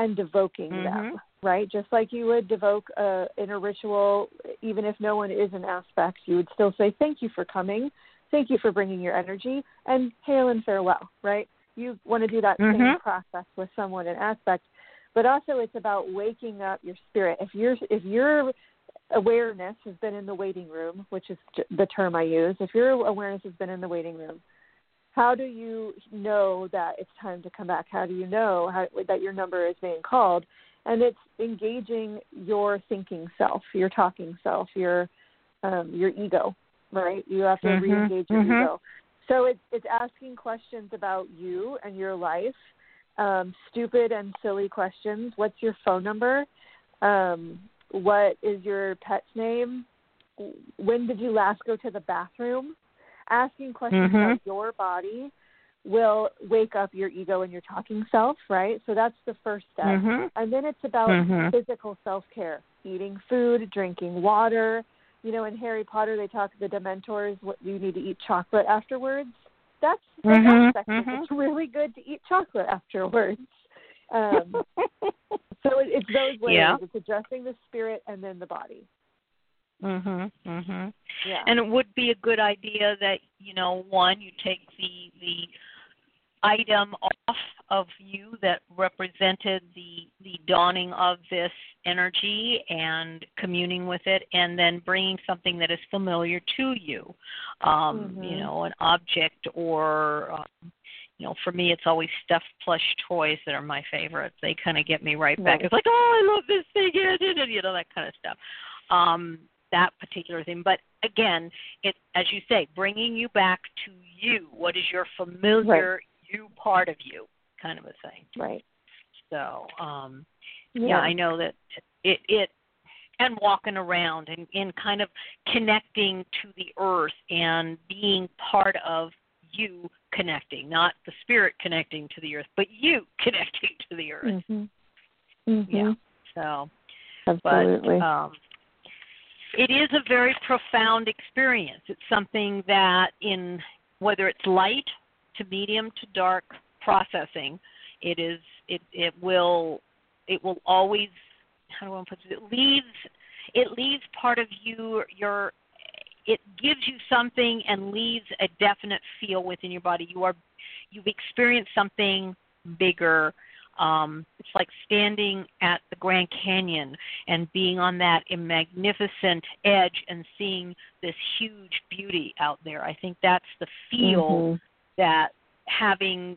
and devoking
mm-hmm.
them, right? Just like you would devoke uh, in a ritual, even if no one is an aspect, you would still say, Thank you for coming. Thank you for bringing your energy and hail and farewell, right? You want to do that
mm-hmm.
same process with someone in aspect, but also it's about waking up your spirit. If your if your awareness has been in the waiting room, which is the term I use, if your awareness has been in the waiting room, how do you know that it's time to come back? How do you know how, that your number is being called? And it's engaging your thinking self, your talking self, your um, your ego, right? You have to
mm-hmm,
re-engage your
mm-hmm.
ego. So it's it's asking questions about you and your life, um, stupid and silly questions. What's your phone number? Um, what is your pet's name? When did you last go to the bathroom? Asking questions
mm-hmm.
about your body will wake up your ego and your talking self, right? So that's the first step.
Mm-hmm.
And then it's about
Mhm.
physical self care, eating food, drinking water. You know, in Harry Potter, they talk to the Dementors. What you need to eat chocolate afterwards. That's the
Mhm,
aspect.
mhm.
It's really good to eat chocolate afterwards. Um, *laughs* so it, it's those ways.
Yeah.
It's addressing the spirit and then the body.
Mhm. Mhm.
Yeah.
And it would be a good idea that you know one you take the the item off of you that represented the the dawning of this energy and communing with it and then bringing something that is familiar to you um
Mhm.
you know an object or um, you know for me it's always stuffed plush toys that are my favorites they kind of get me right back
Nice.
it's like oh i love this thing yeah, *laughs* you know that kind of stuff um that particular thing but again it as you say bringing you back to you what is your familiar you part of you kind of a thing
Right.
so um
Yeah.
yeah, I know that it it and walking around and, and kind of connecting to the earth and being part of you connecting, not the spirit connecting to the earth, but you *laughs* connecting to the earth.
Mhm. Mhm.
Yeah. So
Absolutely.
but um it is a very profound experience. It's something that in whether it's light to medium to dark processing, it is it it will it will always how do I put it? It leaves it leaves part of you your it gives you something and leaves a definite feel within your body. You are you've experienced something bigger. Um, it's like standing at the Grand Canyon and being on that magnificent edge and seeing this huge beauty out there. I think that's the feel
Mhm.
that having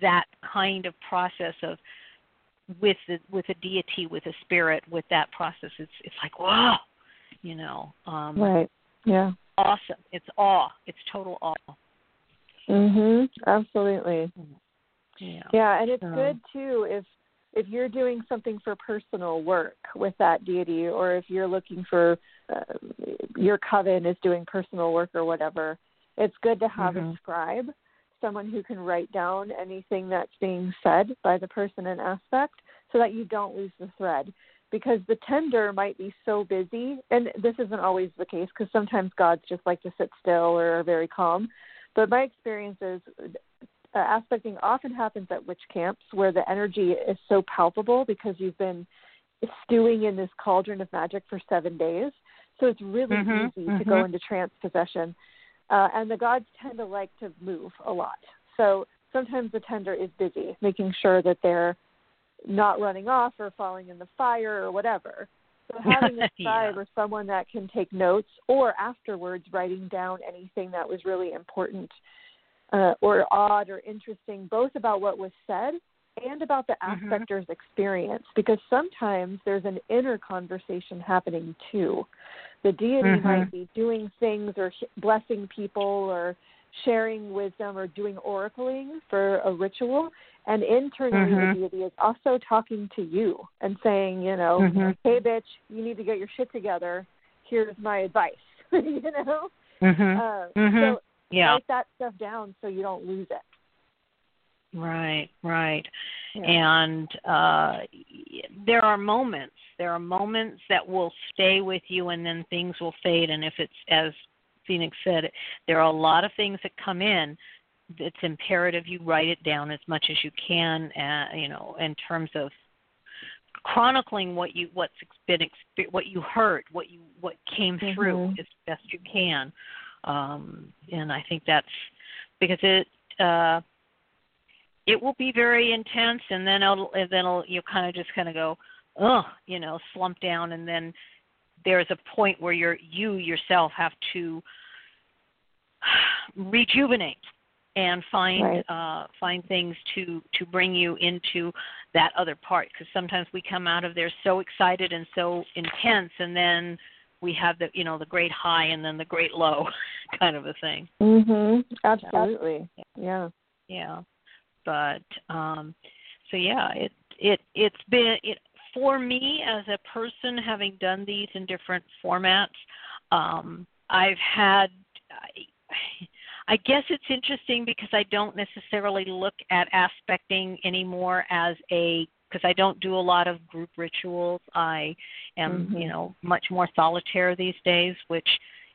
that kind of process of with the, with a deity with a spirit with that process it's it's like wow you know um
Right. Yeah.
awesome it's awe it's total awe
Mhm. Absolutely.
Yeah
Yeah, and it's
So-
good too if if you're doing something for personal work with that deity, or if you're looking for uh, your coven is doing personal work or whatever. It's good to have
Mhm.
a scribe someone who can write down anything that's being said by the person in aspect so that you don't lose the thread because the tender might be so busy and this isn't always the case because sometimes gods just like to sit still or are very calm but my experience is uh, aspecting often happens at witch camps where the energy is so palpable because you've been stewing in this cauldron of magic for seven days so it's really
mm-hmm,
easy
mm-hmm.
to go into trance possession uh, and the gods tend to like to move a lot so sometimes the tender is busy making sure that they're not running off or falling in the fire or whatever. So *laughs* having a scribe
yeah.
or someone that can take notes or afterwards writing down anything that was really important uh, or odd or interesting, both about what was said and about the
Mm-hmm.
aspector's experience, because sometimes there's an inner conversation happening too. The deity
Mhm.
might be doing things or blessing people or sharing wisdom or doing oracling for a ritual, and internally
Mhm.
the deity is also talking to you and saying, you know,
Mhm.
hey bitch, you need to get your shit together. Here's my advice. *laughs* you know?
Mhm.
Uh,
Mhm.
So
yeah.
write that stuff down so you don't lose it.
Right, right.
Yeah.
And uh there are moments. There are moments that will stay with you and then things will fade and if it's as Phoenix said, there are a lot of things that come in. It's imperative you write it down as much as you can, uh, you know, in terms of chronicling what you what's been what you heard, what you what came through
Mhm.
as best you can. Um, and I think that's because it uh, it will be very intense, and then it'll and then it'll, you kind of just kind of go, oh, you know, slump down, and then there's a point where you're you yourself have to *sighs* rejuvenate and find
Right.
uh, find things to to bring you into that other part because sometimes we come out of there so excited and so intense and then we have the you know the great high and then the great low *laughs* kind of a thing
Mhm. Absolutely. Yeah.
yeah but um so yeah it it it's been it for me as a person having done these in different formats um i've had I, I guess it's interesting because I don't necessarily look at aspecting anymore as a because I don't do a lot of group rituals. I am,
Mhm.
you know, much more solitaire these days, which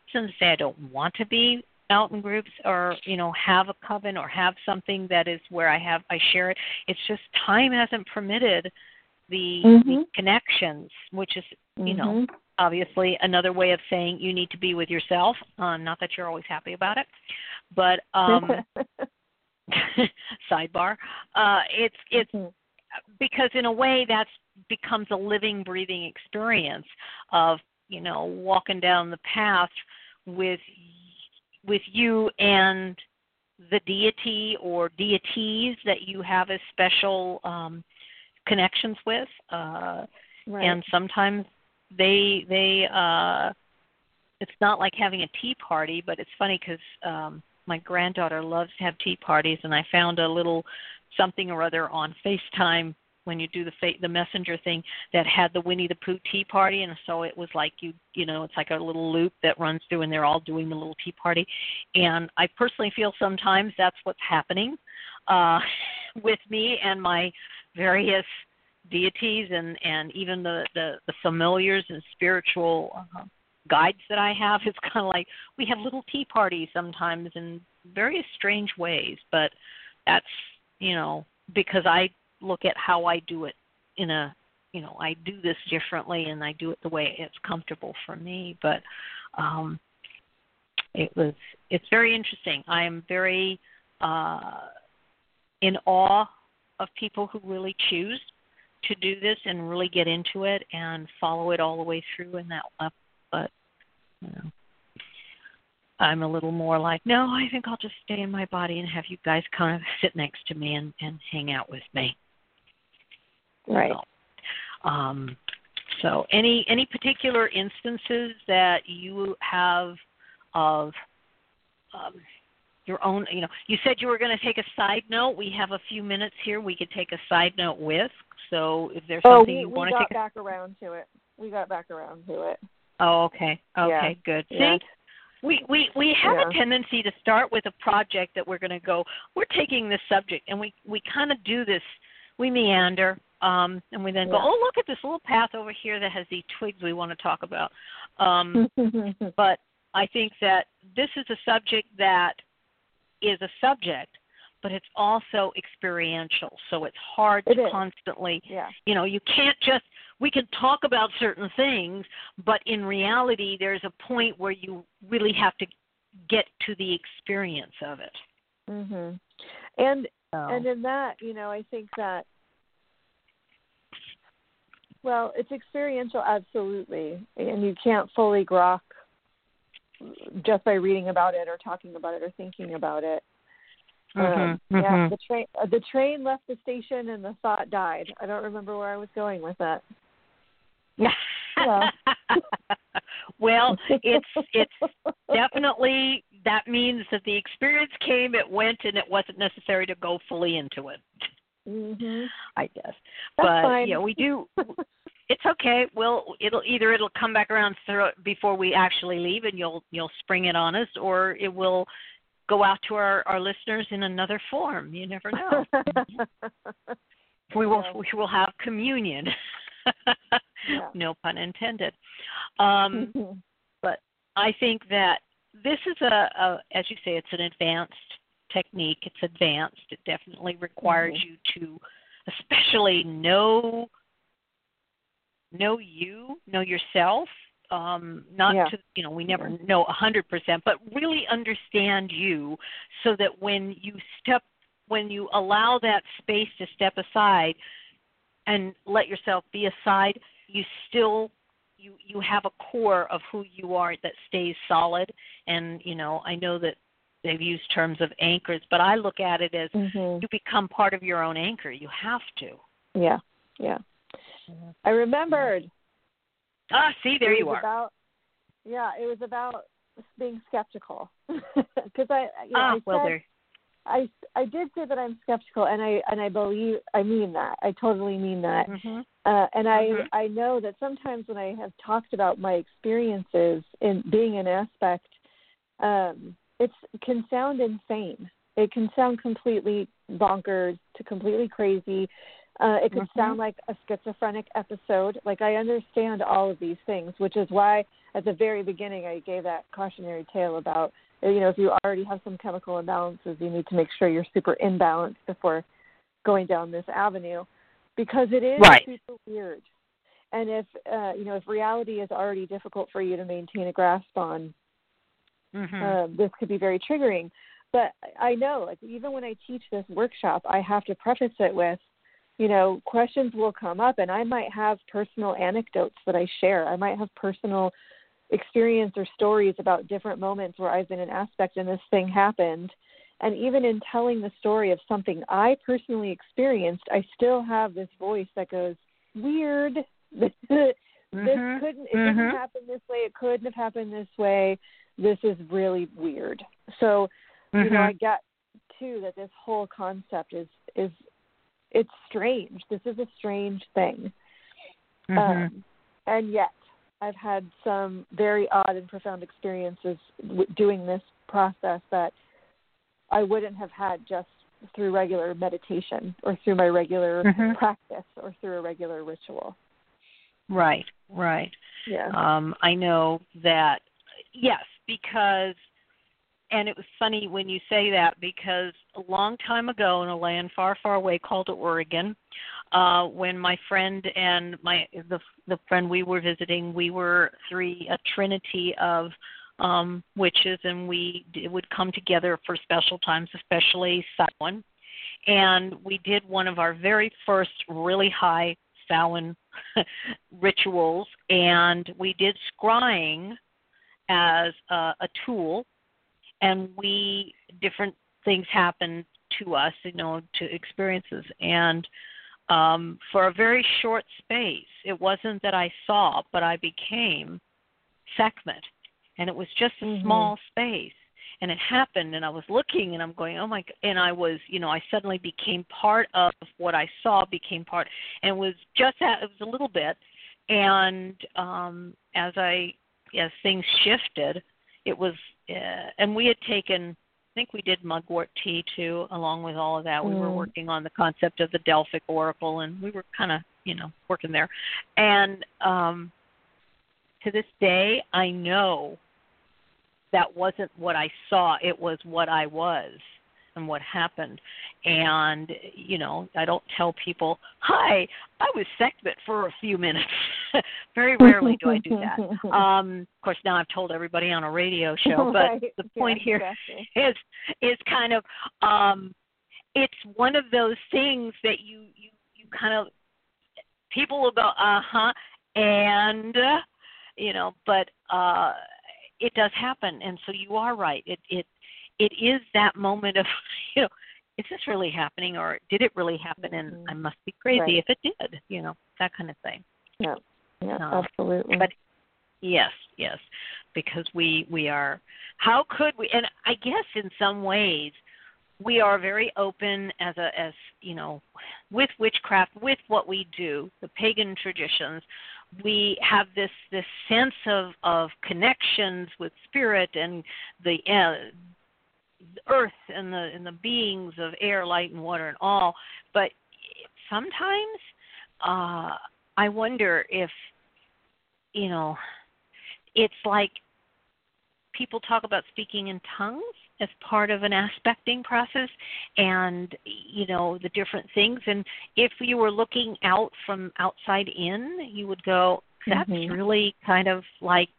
isn't to say I don't want to be out in groups or, you know, have a coven or have something that is where I have I share it. It's just time hasn't permitted the, the
Mhm.
connections, which is, you know,
Mhm.
obviously another way of saying you need to be with yourself. Um, not that you're always happy about it, but um, *laughs* *laughs* sidebar. Uh, it's it's
Mhm.
Because in a way that's becomes a living, breathing experience of you know walking down the path with with you and the deity or deities that you have as special um, connections with. Uh,
right.
and sometimes they they uh it's not like having a tea party but it's funny because um my granddaughter loves to have tea parties and i found a little something or other on facetime when you do the fa- the messenger thing that had the winnie the pooh tea party and so it was like you you know it's like a little loop that runs through and they're all doing the little tea party and i personally feel sometimes that's what's happening uh *laughs* with me and my various deities and and even the the, the familiars and spiritual uh, guides that I have. *laughs* It's kind of like we have little tea parties sometimes in various strange ways, but that's you know because I look at how I do it in a you know I do this differently and I do it the way it's comfortable for me. But um, it was it's very interesting. I am very uh, in awe of people who really choose to do this and really get into it and follow it all the way through in that up but you know I'm a little more like, no, I think I'll just stay in my body and have you guys kind of sit next to me and, and hang out with me.
right.
So, um, so any any particular instances that you have of um, your own, you know, you said you were going to take a side note. We have a few minutes here. We could take a side note with. So if there's
Oh,
something
we,
you want to
got
take.
back around to it. We got back around to it.
Oh, okay. Okay.
Yeah.
Good. See,
Yeah.
We we we have
Yeah.
a tendency to start with a project that we're going to go we're taking this subject and we we kind of do this we meander um and we then go oh look at this little path over here that has these twigs we want to talk about um *laughs* but i think that this is a subject that is a subject but it's also experiential so it's hard
It
to
is.
constantly
yeah.
you know you can't just we can talk about certain things but in reality there's a point where you really have to get to the experience of it
Mhm. And
so.
and in that, you know, I think that well, it's experiential absolutely. And you can't fully grok just by reading about it or talking about it or thinking about it. Um,
Mhm,
yeah,
mhm.
the train uh, the train left the station and the thought died. I don't remember where I was going with that. Well. *laughs*
well it's it's *laughs* definitely that means that the experience came it went and it wasn't necessary to go fully into it.
Mhm.
i guess.
That's
but
fine.
yeah we do *laughs* it's okay. We'll it'll either it'll come back around through, before we actually leave and you'll you'll spring it on us or it will go out to our our listeners in another form. You never know. We will we will have communion
Yeah. *laughs*
no pun intended um
Mhm.
I think that this is a, a, as you say, it's an advanced technique. It's advanced. It definitely requires
Mhm.
you to, especially know know you, know yourself. Um, not
Yeah.
to you know, we never know a hundred percent, but really understand you, so that when you step, when you allow that space to step aside, and let yourself be aside, you still you you have a core of who you are that stays solid and you know i know that they've used terms of anchors but i look at it as
Mhm.
you become part of your own anchor you have to
Yeah. Yeah. I remembered.
ah see there you are
About, yeah, it was about being skeptical *laughs* because I, you know,
ah
I
well there
I I did say that I'm skeptical, and I and I believe I mean that. I totally mean that.
hmm
Uh, and I
Mhm.
I know that sometimes when I have talked about my experiences in being an aspect, um, it can sound insane. It can sound completely bonkers to completely crazy. Uh, it could
Mhm.
sound like a schizophrenic episode. Like I understand all of these things, which is why at the very beginning I gave that cautionary tale about you know if you already have some chemical imbalances, you need to make sure you're super imbalanced before going down this avenue because it is
Right.
super weird. And if uh, you know if reality is already difficult for you to maintain a grasp on,
hmm
um, this could be very triggering. But I know, like even when I teach this workshop, I have to preface it with, you know, questions will come up, and I might have personal anecdotes that I share. I might have personal experience or stories about different moments where I've been an aspect and this thing happened. And even in telling the story of something I personally experienced, I still have this voice that goes, "Weird. *laughs* this
Mhm.
couldn't. It
Mhm.
didn't happen this way. It couldn't have happened this way. This is really weird." So, you know,
Mhm.
I get too that this whole concept is is it's strange. This is a strange thing.
Mhm.
Um, and yet, I've had some very odd and profound experiences w- doing this process that I wouldn't have had just through regular meditation or through my regular
Mhm.
practice or through a regular ritual.
right right
Yeah.
Um, I know that, yes, because, and it was funny when you say that because a long time ago in a land far, far away called Oregon, uh, when my friend and my the the friend we were visiting, we were three a trinity of um, witches, and we d- would come together for special times, especially Samhain. And we did one of our very first really high Samhain *laughs* rituals, and we did scrying as a, a tool, and we different things happened to us, you know, to experiences, and um, for a very short space, it wasn't that I saw, but I became Sekhmet, and it was just a
Mhm.
small space. And it happened, and I was looking, and I'm going, oh my! g- And I was, you know, I suddenly became part of what I saw, became part, and it was just that it was a little bit, and um, as I as things shifted, it was uh, and we had taken think we did mugwort tea too, along with all of that. We were
Mm.
working on the concept of the Delphic Oracle, and we were kind of, you know, working there. And um, to this day, I know that wasn't what I saw; it was what I was and what happened. And you know, I don't tell people, "Hi, I was segment for a few minutes." *laughs* Very rarely do I do that. *laughs* Um, of course, now I've told everybody on a radio show, *laughs* but
Right.
the point
Yeah,
here
exactly.
is is kind of um it's one of those things that you you you kind of people will go uh-huh and uh, you know but uh it does happen and so you are right it it it is that moment of *laughs* you know is this really happening or did it really happen and
Mhm.
i must be crazy
Right.
if it did you know that kind of thing
Yeah, yeah,
No.
absolutely.
But- Yes, yes, because we we are. How could we? And I guess in some ways, we are very open as a as you know, with witchcraft, with what we do, the pagan traditions. We have this this sense of of connections with spirit and the uh, the earth and the and the beings of air, light, and water, and all. But sometimes, uh, I wonder if you know it's like people talk about speaking in tongues as part of an aspecting process and you know the different things and if you were looking out from outside in you would go that's
Mhm.
really kind of like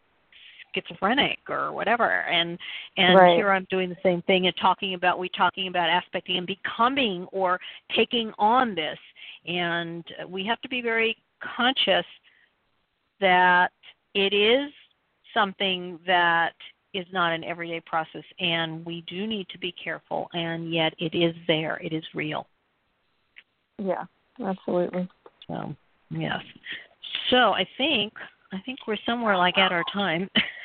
schizophrenic or whatever. And and
Right.
here I'm doing the same thing and talking about we talking about aspecting and becoming or taking on this. And we have to be very conscious that it is something that is not an everyday process and we do need to be careful and yet it is there. It is real.
Yeah, absolutely.
so yes. So i think i think we're somewhere like at our time *laughs*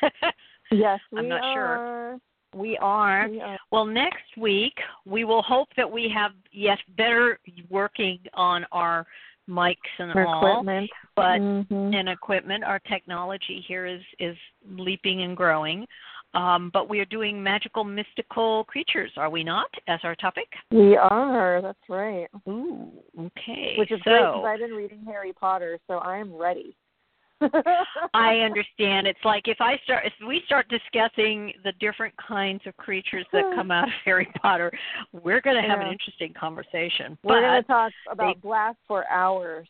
Yes, *laughs* we
I'm not sure. we are
We are.
well next week we will hope that we have yes better working on our mics and
Our
all
equipment.
but
Mhm.
and equipment. Our technology here is is leaping and growing. Um, but we are doing magical, mystical creatures, are we not, as our topic?
we are. That's right.
Ooh, okay.
Which is great because I've been reading Harry Potter, so I am ready.
I understand. It's like if I start, if we start discussing the different kinds of creatures that hmm. come out of *laughs* Harry Potter, we're going to have an interesting conversation.
We're going to talk about
they-
blast for hours.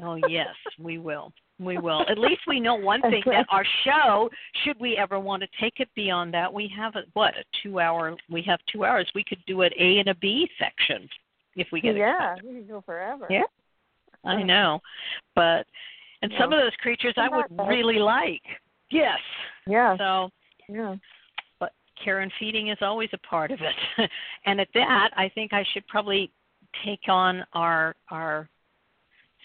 Oh yes, we will. We will. At least we know one *laughs* thing that our show, should we ever want to take it beyond that, we have a what a two hour. We have two hours. We could do an A and a B section if we get
yeah,
accepted.
we can go forever.
Yeah. I know, but and some of those creatures I would really like. Yes.
Yeah.
So,
Yeah.
but care and feeding is always a part of it. *laughs* and at that, I think I should probably take on our our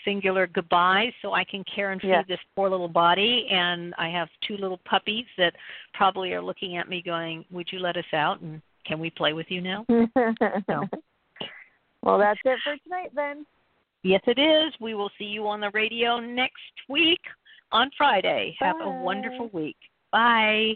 singular goodbyes so I can care and feed
Yes.
this poor little body and I have two little puppies that probably are looking at me going, "Would you let us out and can we play with you now?" *laughs*
Well, that's it for tonight then.
Yes, it is. We will see you on the radio next week on Friday. Have a wonderful week. Bye.